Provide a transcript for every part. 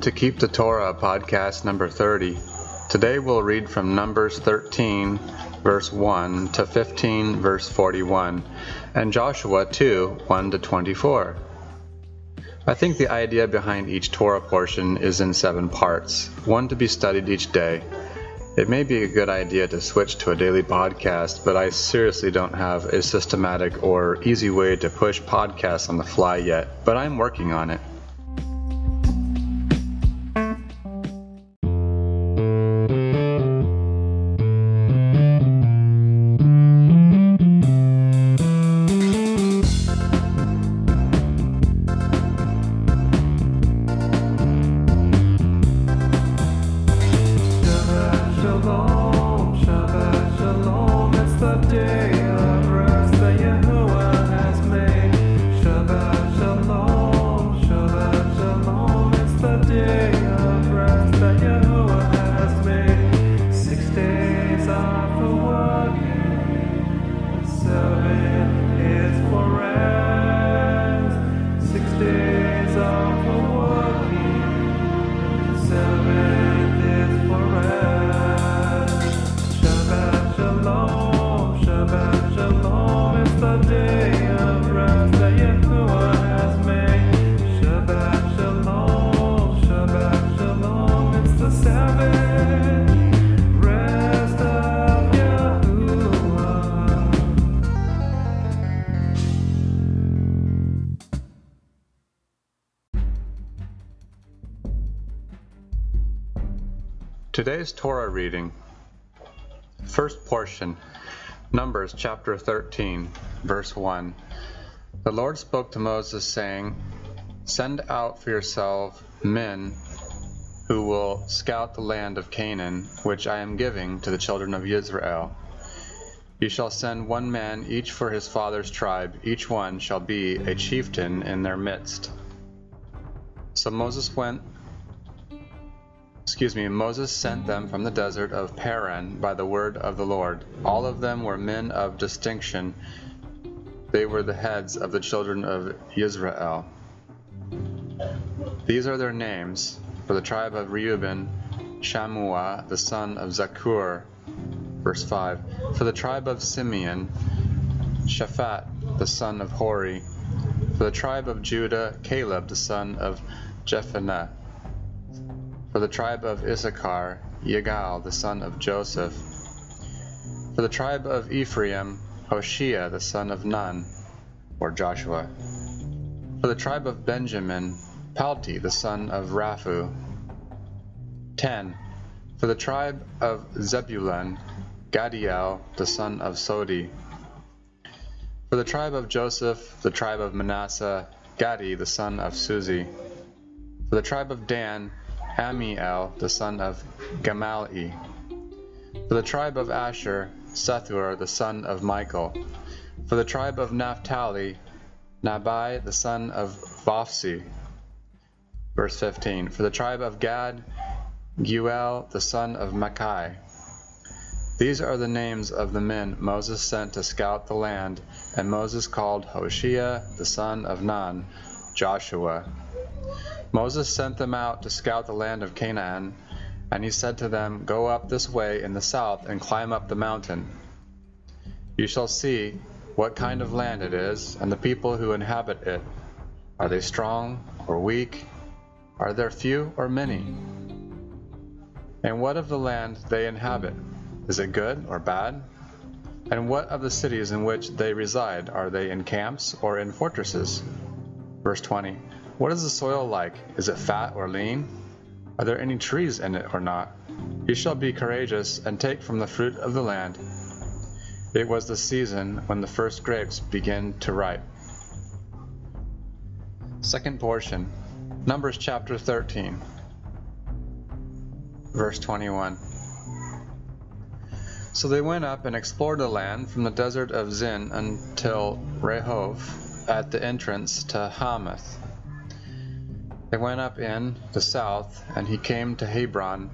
To Keep the Torah podcast number 30. Today we'll read from Numbers 13, verse 1 to 15, verse 41, and Joshua 2, 1 to 24. I think the idea behind each Torah portion is in seven parts, one to be studied each day. It may be a good idea to switch to a daily podcast, but I seriously don't have a systematic or easy way to push podcasts on the fly yet, but I'm working on it. Today's Torah reading. First portion, Numbers chapter 13, verse 1. The Lord spoke to Moses, saying, Send out for yourself men who will scout the land of Canaan, which I am giving to the children of Israel. You shall send one man each for his father's tribe, each one shall be a chieftain in their midst. So Moses went excuse me, Moses sent them from the desert of Paran by the word of the Lord. All of them were men of distinction. They were the heads of the children of Israel. These are their names. For the tribe of Reuben, Shammua, the son of Zakur. Verse 5. For the tribe of Simeon, Shaphat, the son of Hori. For the tribe of Judah, Caleb, the son of Jephunneh. For the tribe of Issachar, Yigal, the son of Joseph. For the tribe of Ephraim, Hoshea, the son of Nun, or Joshua. For the tribe of Benjamin, Palti, the son of Raphu. 10. For the tribe of Zebulun, Gadiel, the son of Sodi. For the tribe of Joseph, the tribe of Manasseh, Gadi, the son of Susi. For the tribe of Dan, Amiel, the son of Gamali. For the tribe of Asher, Sethur, the son of Michael. For the tribe of Naphtali, Nabai, the son of Vophsi. Verse 15. For the tribe of Gad, Guel, the son of Makai. These are the names of the men Moses sent to scout the land, and Moses called Hoshea, the son of Nun, Joshua. Moses sent them out to scout the land of Canaan, and he said to them, Go up this way in the south and climb up the mountain. You shall see what kind of land it is, and the people who inhabit it. Are they strong or weak? Are there few or many? And what of the land they inhabit? Is it good or bad? And what of the cities in which they reside? Are they in camps or in fortresses? Verse 20. What is the soil like? Is it fat or lean? Are there any trees in it or not? You shall be courageous and take from the fruit of the land. It was the season when the first grapes begin to ripe. Second portion, Numbers chapter 13, verse 21. So they went up and explored the land from the desert of Zin until Rehob at the entrance to Hamath. They went up in the south, and he came to Hebron,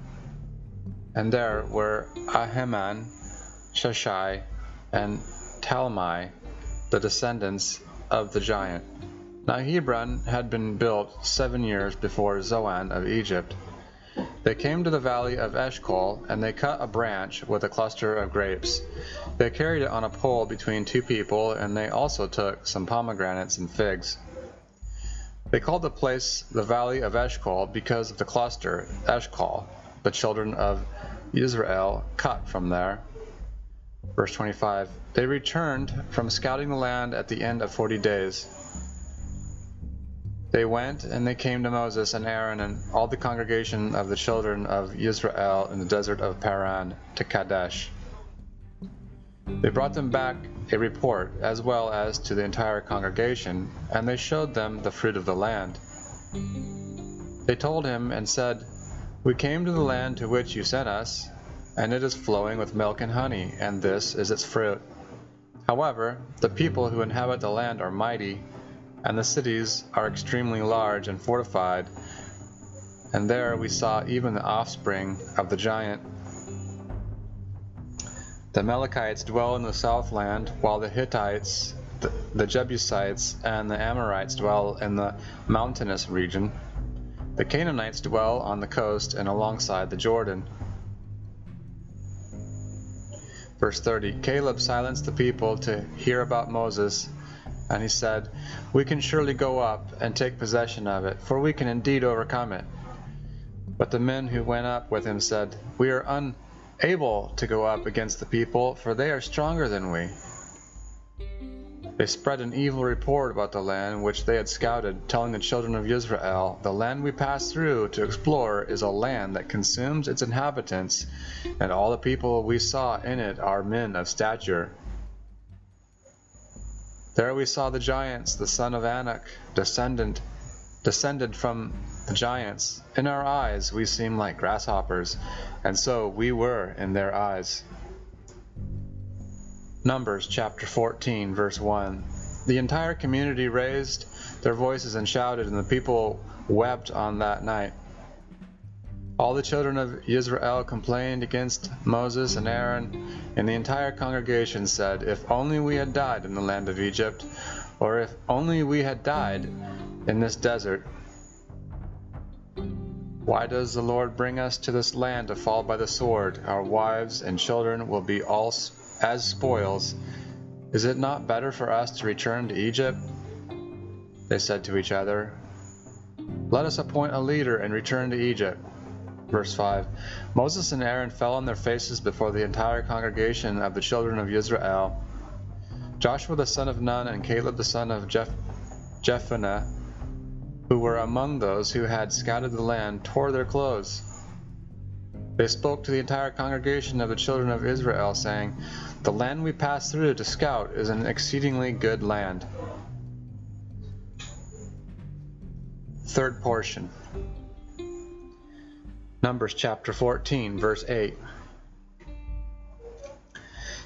and there were Ahiman, Sheshai, and Talmai, the descendants of the giant. Now Hebron had been built seven years before Zoan of Egypt. They came to the valley of Eshcol, and they cut a branch with a cluster of grapes. They carried it on a pole between two people, and they also took some pomegranates and figs. They called the place the valley of Eshcol because of the cluster, Eshcol, the children of Israel cut from there. Verse 25 They returned from scouting the land at the end of forty days. They went and they came to Moses and Aaron and all the congregation of the children of Israel in the desert of Paran to Kadesh. They brought them back a report, as well as to the entire congregation, and they showed them the fruit of the land. They told him and said, We came to the land to which you sent us, and it is flowing with milk and honey, and this is its fruit. However, the people who inhabit the land are mighty, and the cities are extremely large and fortified, and there we saw even the offspring of the giant. The Amalekites dwell in the southland, while the Hittites, the, the Jebusites, and the Amorites dwell in the mountainous region. The Canaanites dwell on the coast and alongside the Jordan. Verse 30 Caleb silenced the people to hear about Moses, and he said, We can surely go up and take possession of it, for we can indeed overcome it. But the men who went up with him said, We are unable to go up against the people, for they are stronger than we. They spread an evil report about the land which they had scouted, telling the children of Israel, The land we passed through to explore is a land that consumes its inhabitants, and all the people we saw in it are men of stature. There we saw the giants, the son of Anak, descendant, descended from giants. In our eyes we seemed like grasshoppers, and so we were in their eyes. Numbers chapter 14, verse 1. The entire community raised their voices and shouted, and the people wept on that night. All the children of Israel complained against Moses and Aaron, and the entire congregation said, If only we had died in the land of Egypt, or if only we had died in this desert. Why does the Lord bring us to this land to fall by the sword? Our wives and children will be all as spoils. Is it not better for us to return to Egypt? They said to each other, Let us appoint a leader and return to Egypt. Verse 5 Moses and Aaron fell on their faces before the entire congregation of the children of Israel. Joshua the son of Nun and Caleb the son of Jeph- Jephunneh, who were among those who had scouted the land, tore their clothes. They spoke to the entire congregation of the children of Israel, saying, The land we passed through to scout is an exceedingly good land. Third portion. Numbers chapter 14, verse 8.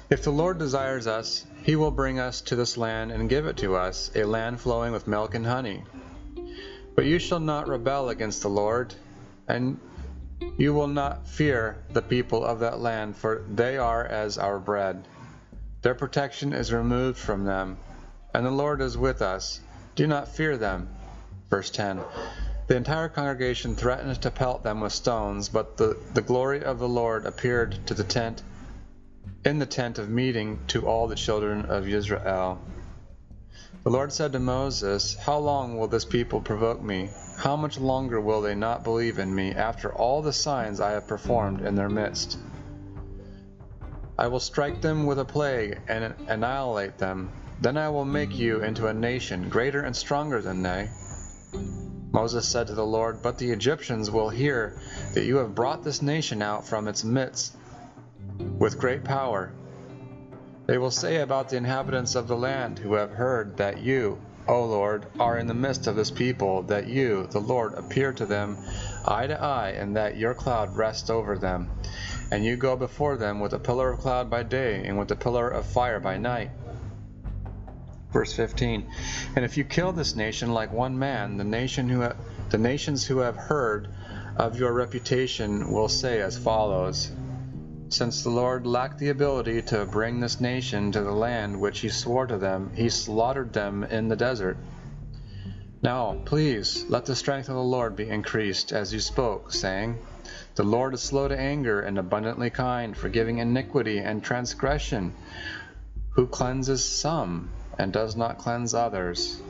If the Lord desires us, he will bring us to this land and give it to us, a land flowing with milk and honey. But you shall not rebel against the Lord, and you will not fear the people of that land, for they are as our bread. Their protection is removed from them, and the Lord is with us. Do not fear them. Verse 10 The entire congregation threatened to pelt them with stones, but the, the glory of the Lord appeared to the tent in the tent of meeting to all the children of Israel. The Lord said to Moses, How long will this people provoke me? How much longer will they not believe in me after all the signs I have performed in their midst? I will strike them with a plague and annihilate them. Then I will make you into a nation greater and stronger than they. Moses said to the Lord, But the Egyptians will hear that you have brought this nation out from its midst with great power. They will say about the inhabitants of the land who have heard that you, O Lord, are in the midst of this people, that you, the Lord, appear to them eye to eye, and that your cloud rests over them, and you go before them with a pillar of cloud by day and with a pillar of fire by night. Verse 15 And if you kill this nation like one man, the nation who ha- the nations who have heard of your reputation will say as follows since the Lord lacked the ability to bring this nation to the land which he swore to them, he slaughtered them in the desert. Now, please, let the strength of the Lord be increased as you spoke, saying, The Lord is slow to anger and abundantly kind, forgiving iniquity and transgression, who cleanses some and does not cleanse others,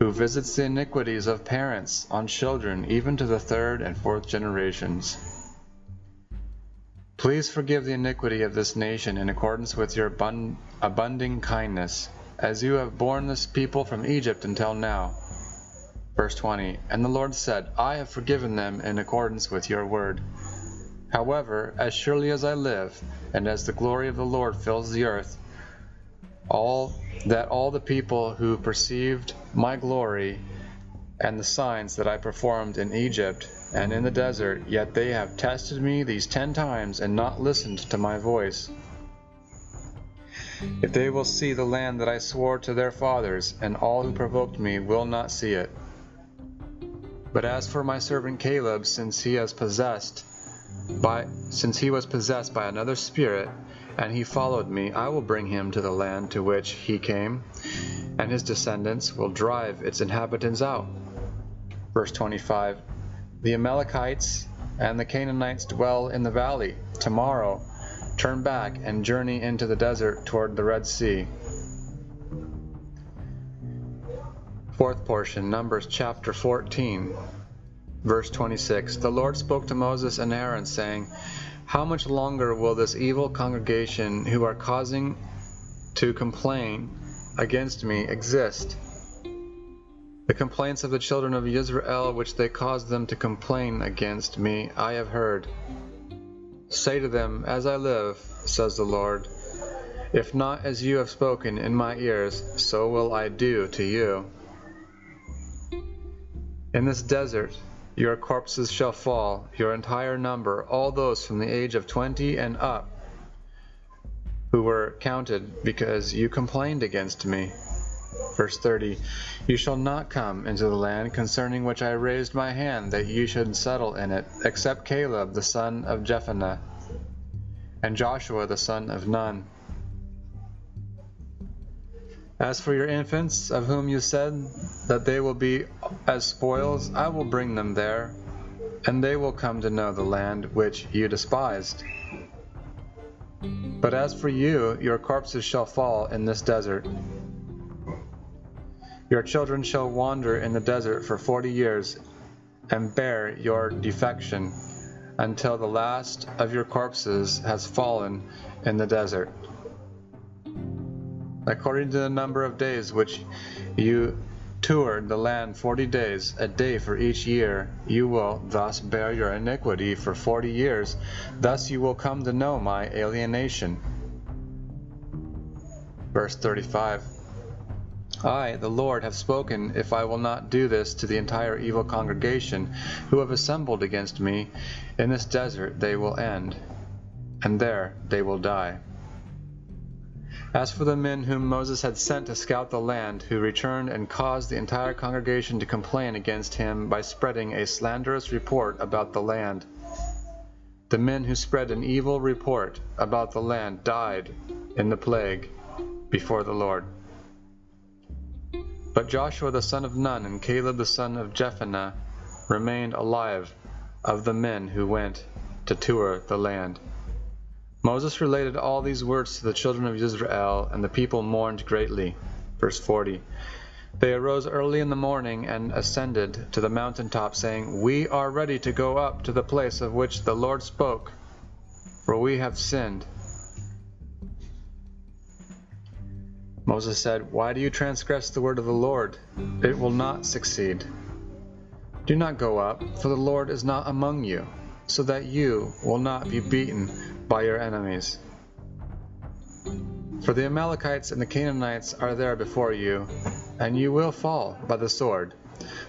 who visits the iniquities of parents on children, even to the third and fourth generations. Please forgive the iniquity of this nation in accordance with your abund- abunding kindness, as you have borne this people from Egypt until now. Verse 20 And the Lord said, I have forgiven them in accordance with your word. However, as surely as I live, and as the glory of the Lord fills the earth, all that all the people who perceived my glory and the signs that I performed in Egypt and in the desert, yet they have tested me these ten times and not listened to my voice. If they will see the land that I swore to their fathers, and all who provoked me will not see it. But as for my servant Caleb, since he has possessed by since he was possessed by another spirit, and he followed me, I will bring him to the land to which he came, and his descendants will drive its inhabitants out. Verse 25 The Amalekites and the Canaanites dwell in the valley. Tomorrow, turn back and journey into the desert toward the Red Sea. Fourth portion, Numbers chapter 14, verse 26. The Lord spoke to Moses and Aaron, saying, How much longer will this evil congregation who are causing to complain against me exist? The complaints of the children of Israel, which they caused them to complain against me, I have heard. Say to them, As I live, says the Lord, if not as you have spoken in my ears, so will I do to you. In this desert your corpses shall fall, your entire number, all those from the age of twenty and up, who were counted because you complained against me. Verse 30 You shall not come into the land concerning which I raised my hand that you should settle in it, except Caleb the son of Jephunneh, and Joshua the son of Nun. As for your infants, of whom you said that they will be as spoils, I will bring them there, and they will come to know the land which you despised. But as for you, your corpses shall fall in this desert. Your children shall wander in the desert for forty years, and bear your defection, until the last of your corpses has fallen in the desert. According to the number of days which you toured the land forty days, a day for each year, you will thus bear your iniquity for forty years. Thus you will come to know my alienation. Verse 35 I, the Lord, have spoken if I will not do this to the entire evil congregation who have assembled against me. In this desert they will end, and there they will die. As for the men whom Moses had sent to scout the land, who returned and caused the entire congregation to complain against him by spreading a slanderous report about the land, the men who spread an evil report about the land died in the plague before the Lord. But Joshua the son of Nun and Caleb the son of Jephunneh remained alive of the men who went to tour the land. Moses related all these words to the children of Israel, and the people mourned greatly. Verse 40. They arose early in the morning and ascended to the mountain top, saying, We are ready to go up to the place of which the Lord spoke, for we have sinned. Moses said, Why do you transgress the word of the Lord? It will not succeed. Do not go up, for the Lord is not among you, so that you will not be beaten by your enemies. For the Amalekites and the Canaanites are there before you, and you will fall by the sword,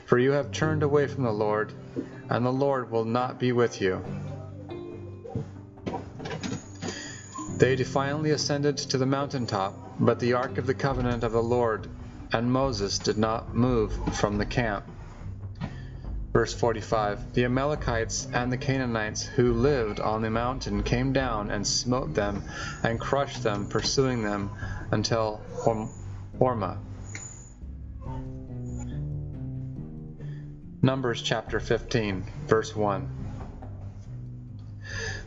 for you have turned away from the Lord, and the Lord will not be with you. They defiantly ascended to the mountain top, but the ark of the covenant of the Lord and Moses did not move from the camp. Verse 45 The Amalekites and the Canaanites who lived on the mountain came down and smote them and crushed them, pursuing them until Hormah. Numbers chapter 15, verse 1.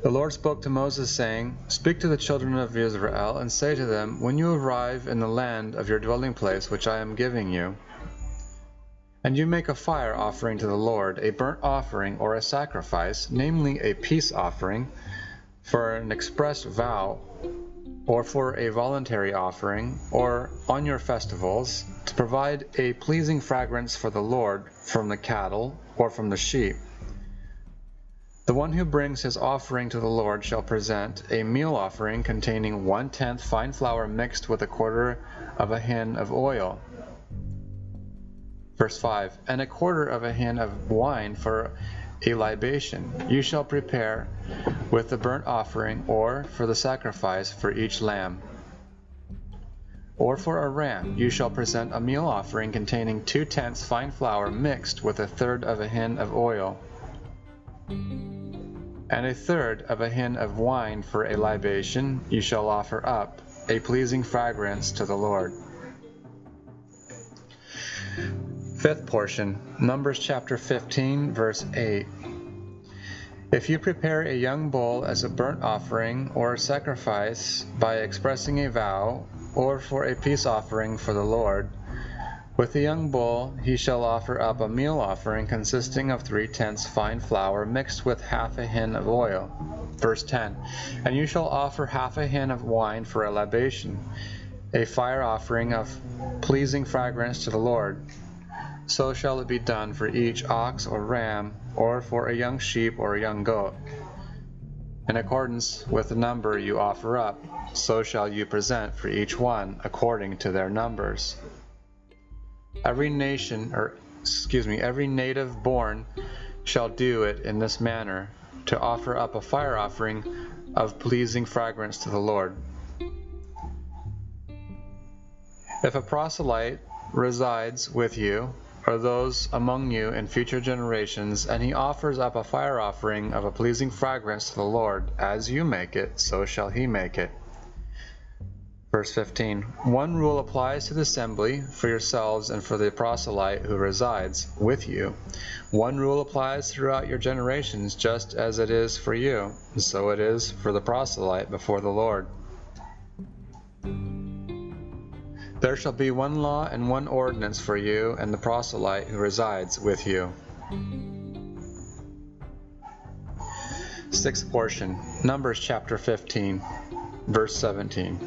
The Lord spoke to Moses, saying, Speak to the children of Israel, and say to them, When you arrive in the land of your dwelling place, which I am giving you, and you make a fire offering to the Lord, a burnt offering or a sacrifice, namely a peace offering, for an express vow, or for a voluntary offering, or on your festivals, to provide a pleasing fragrance for the Lord from the cattle or from the sheep. The one who brings his offering to the Lord shall present a meal offering containing one tenth fine flour mixed with a quarter of a hin of oil. Verse 5 And a quarter of a hin of wine for a libation you shall prepare with the burnt offering or for the sacrifice for each lamb. Or for a ram you shall present a meal offering containing two tenths fine flour mixed with a third of a hin of oil and a third of a hin of wine for a libation you shall offer up, a pleasing fragrance to the Lord. Fifth portion, Numbers chapter 15, verse 8. If you prepare a young bull as a burnt offering or a sacrifice by expressing a vow, or for a peace offering for the Lord, with the young bull he shall offer up a meal offering consisting of three tenths fine flour mixed with half a hin of oil. Verse 10 And you shall offer half a hin of wine for a libation, a fire offering of pleasing fragrance to the Lord. So shall it be done for each ox or ram, or for a young sheep or a young goat. In accordance with the number you offer up, so shall you present for each one according to their numbers. Every nation, or excuse me, every native born shall do it in this manner, to offer up a fire offering of pleasing fragrance to the Lord. If a proselyte resides with you, or those among you in future generations, and he offers up a fire offering of a pleasing fragrance to the Lord, as you make it, so shall he make it. Verse 15 One rule applies to the assembly for yourselves and for the proselyte who resides with you. One rule applies throughout your generations, just as it is for you, so it is for the proselyte before the Lord. There shall be one law and one ordinance for you and the proselyte who resides with you. Sixth portion, Numbers chapter 15, verse 17.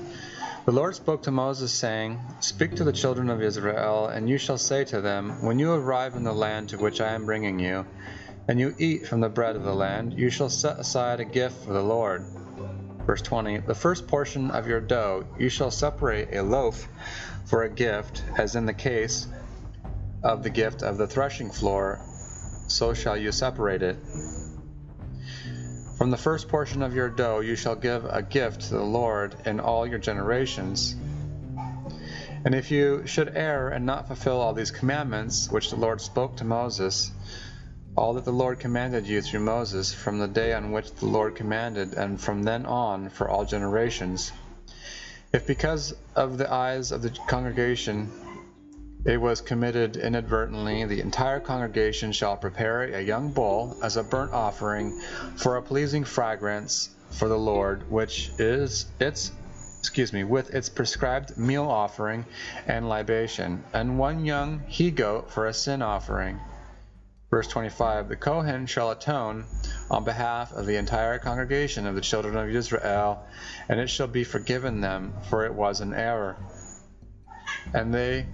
The Lord spoke to Moses, saying, Speak to the children of Israel, and you shall say to them, When you arrive in the land to which I am bringing you, and you eat from the bread of the land, you shall set aside a gift for the Lord. Verse 20 The first portion of your dough you shall separate a loaf for a gift, as in the case of the gift of the threshing floor, so shall you separate it. From the first portion of your dough you shall give a gift to the Lord in all your generations. And if you should err and not fulfill all these commandments which the Lord spoke to Moses, all that the Lord commanded you through Moses from the day on which the Lord commanded, and from then on for all generations, if because of the eyes of the congregation it was committed inadvertently, the entire congregation shall prepare a young bull as a burnt offering for a pleasing fragrance for the Lord, which is its excuse me, with its prescribed meal offering and libation, and one young he goat for a sin offering. Verse 25 The Kohen shall atone on behalf of the entire congregation of the children of Israel, and it shall be forgiven them, for it was an error. And they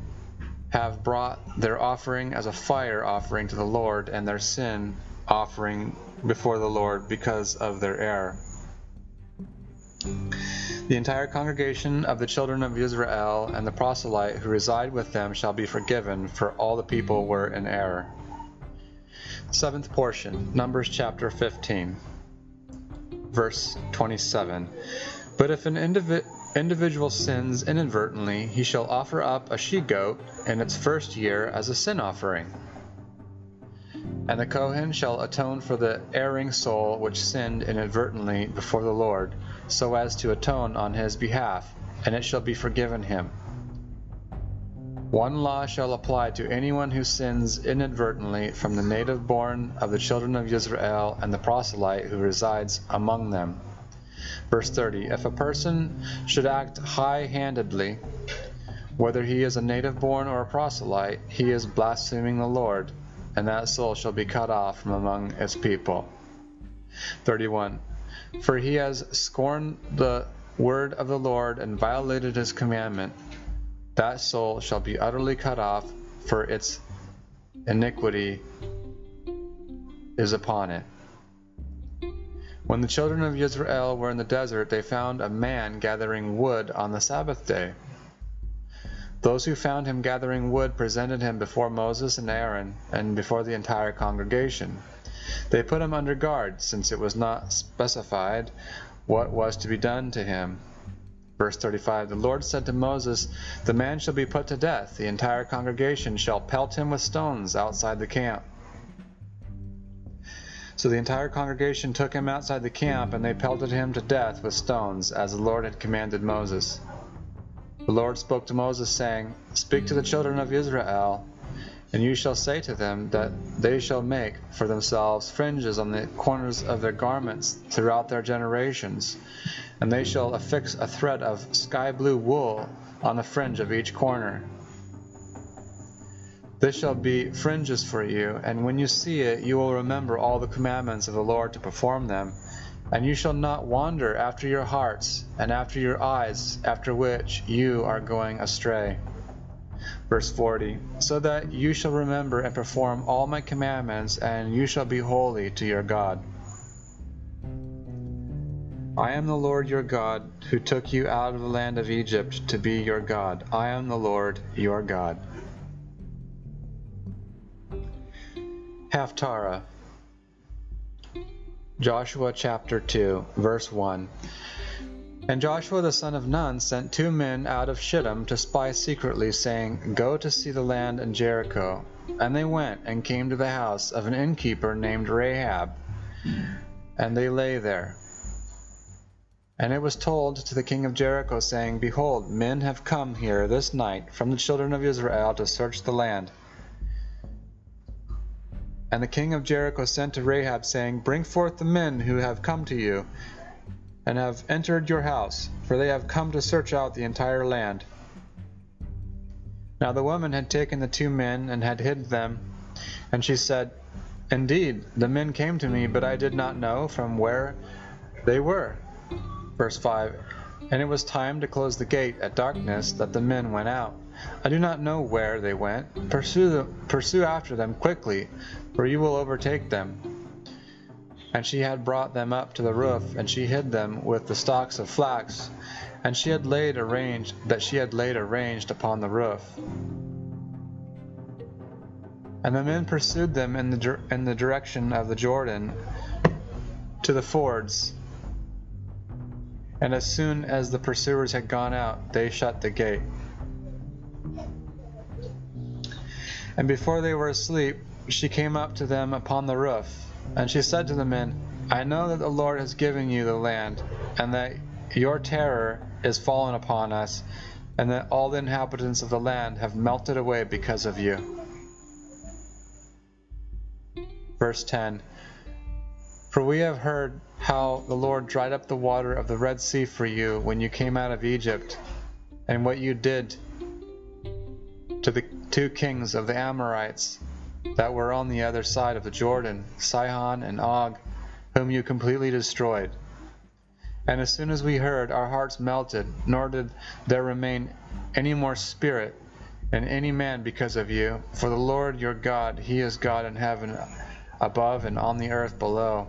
have brought their offering as a fire offering to the Lord, and their sin offering before the Lord because of their error. The entire congregation of the children of Israel and the proselyte who reside with them shall be forgiven, for all the people were in error. Seventh portion, Numbers chapter 15, verse 27. But if an individual individual sins inadvertently, he shall offer up a she goat in its first year as a sin offering. And the Kohen shall atone for the erring soul which sinned inadvertently before the Lord, so as to atone on his behalf, and it shall be forgiven him. One law shall apply to anyone who sins inadvertently from the native born of the children of Israel and the proselyte who resides among them. Verse 30 If a person should act high handedly, whether he is a native born or a proselyte, he is blaspheming the Lord, and that soul shall be cut off from among its people. 31 For he has scorned the word of the Lord and violated his commandment that soul shall be utterly cut off, for its iniquity is upon it. When the children of Israel were in the desert, they found a man gathering wood on the Sabbath day. Those who found him gathering wood presented him before Moses and Aaron and before the entire congregation. They put him under guard, since it was not specified what was to be done to him. Verse 35 The Lord said to Moses, The man shall be put to death. The entire congregation shall pelt him with stones outside the camp. So the entire congregation took him outside the camp, and they pelted him to death with stones, as the Lord had commanded Moses. The Lord spoke to Moses, saying, Speak to the children of Israel, and you shall say to them that they shall make for themselves fringes on the corners of their garments throughout their generations and they shall affix a thread of sky blue wool on the fringe of each corner. This shall be fringes for you, and when you see it, you will remember all the commandments of the Lord to perform them. And you shall not wander after your hearts and after your eyes, after which you are going astray. Verse 40 So that you shall remember and perform all my commandments, and you shall be holy to your God. I am the Lord your God, who took you out of the land of Egypt to be your God. I am the Lord your God. Haftarah. Joshua chapter 2, verse 1. And Joshua the son of Nun sent two men out of Shittim to spy secretly, saying, Go to see the land in Jericho. And they went and came to the house of an innkeeper named Rahab, and they lay there. And it was told to the king of Jericho, saying, Behold, men have come here this night from the children of Israel to search the land. And the king of Jericho sent to Rahab, saying, Bring forth the men who have come to you, and have entered your house, for they have come to search out the entire land. Now the woman had taken the two men and had hid them, and she said, Indeed, the men came to me, but I did not know from where they were. Verse 5 And it was time to close the gate at darkness that the men went out. I do not know where they went. Pursue, them, pursue after them quickly, for you will overtake them. And she had brought them up to the roof, and she hid them with the stalks of flax, and she had laid arranged that she had laid arranged upon the roof. And the men pursued them in the in the direction of the Jordan to the fords and as soon as the pursuers had gone out, they shut the gate. And before they were asleep, she came up to them upon the roof, and she said to the men, I know that the Lord has given you the land, and that your terror is fallen upon us, and that all the inhabitants of the land have melted away because of you. Verse 10 For we have heard how the Lord dried up the water of the Red Sea for you when you came out of Egypt, and what you did to the two kings of the Amorites that were on the other side of the Jordan, Sihon and Og, whom you completely destroyed. And as soon as we heard, our hearts melted, nor did there remain any more spirit in any man because of you. For the Lord your God, He is God in heaven above and on the earth below.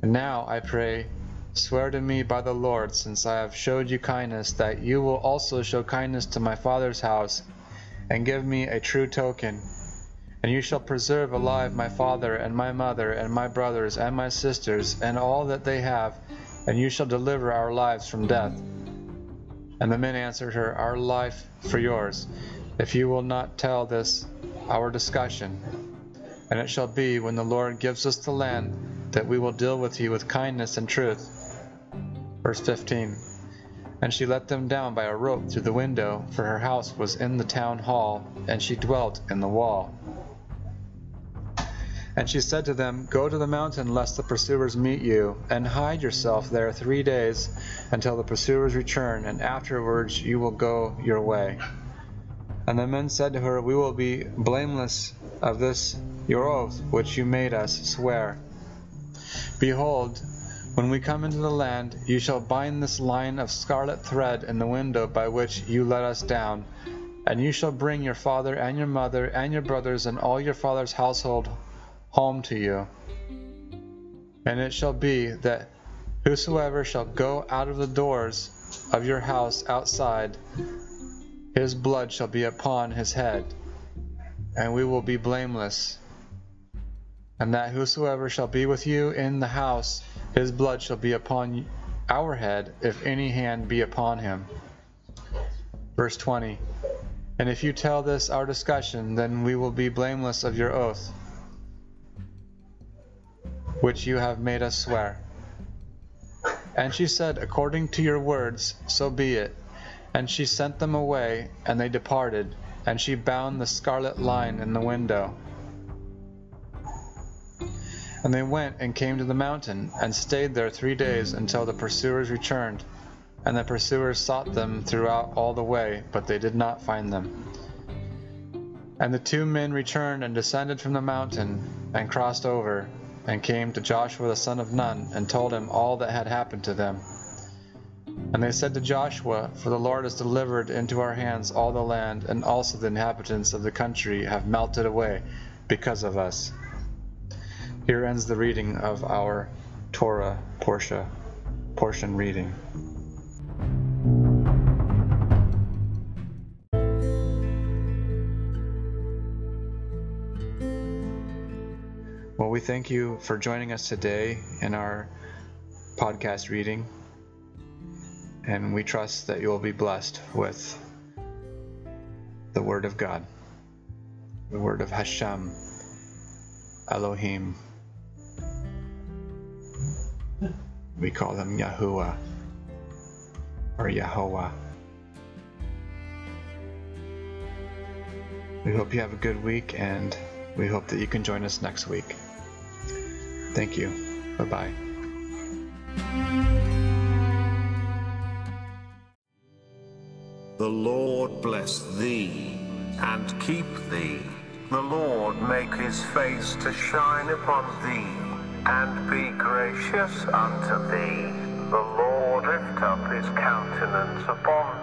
And now, I pray, swear to me by the Lord, since I have showed you kindness, that you will also show kindness to my father's house, and give me a true token. And you shall preserve alive my father, and my mother, and my brothers, and my sisters, and all that they have, and you shall deliver our lives from death. And the men answered her, Our life for yours, if you will not tell this our discussion. And it shall be, when the Lord gives us the land, that we will deal with you with kindness and truth. Verse 15 And she let them down by a rope through the window, for her house was in the town hall, and she dwelt in the wall. And she said to them, Go to the mountain, lest the pursuers meet you, and hide yourself there three days until the pursuers return, and afterwards you will go your way. And the men said to her, We will be blameless of this your oath which you made us swear. Behold, when we come into the land, you shall bind this line of scarlet thread in the window by which you let us down, and you shall bring your father and your mother and your brothers and all your father's household home to you. And it shall be that whosoever shall go out of the doors of your house outside, his blood shall be upon his head, and we will be blameless. And that whosoever shall be with you in the house, his blood shall be upon our head, if any hand be upon him. Verse 20 And if you tell this our discussion, then we will be blameless of your oath, which you have made us swear. And she said, According to your words, so be it. And she sent them away, and they departed, and she bound the scarlet line in the window. And they went and came to the mountain, and stayed there three days until the pursuers returned. And the pursuers sought them throughout all the way, but they did not find them. And the two men returned and descended from the mountain, and crossed over, and came to Joshua the son of Nun, and told him all that had happened to them. And they said to Joshua, For the Lord has delivered into our hands all the land, and also the inhabitants of the country have melted away because of us. Here ends the reading of our Torah portion reading. Well, we thank you for joining us today in our podcast reading, and we trust that you will be blessed with the Word of God, the Word of Hashem, Elohim. We call him Yahuwah or Yahweh. We hope you have a good week and we hope that you can join us next week. Thank you. Bye bye. The Lord bless thee and keep thee. The Lord make his face to shine upon thee, and be gracious unto thee. The Lord lift up his countenance upon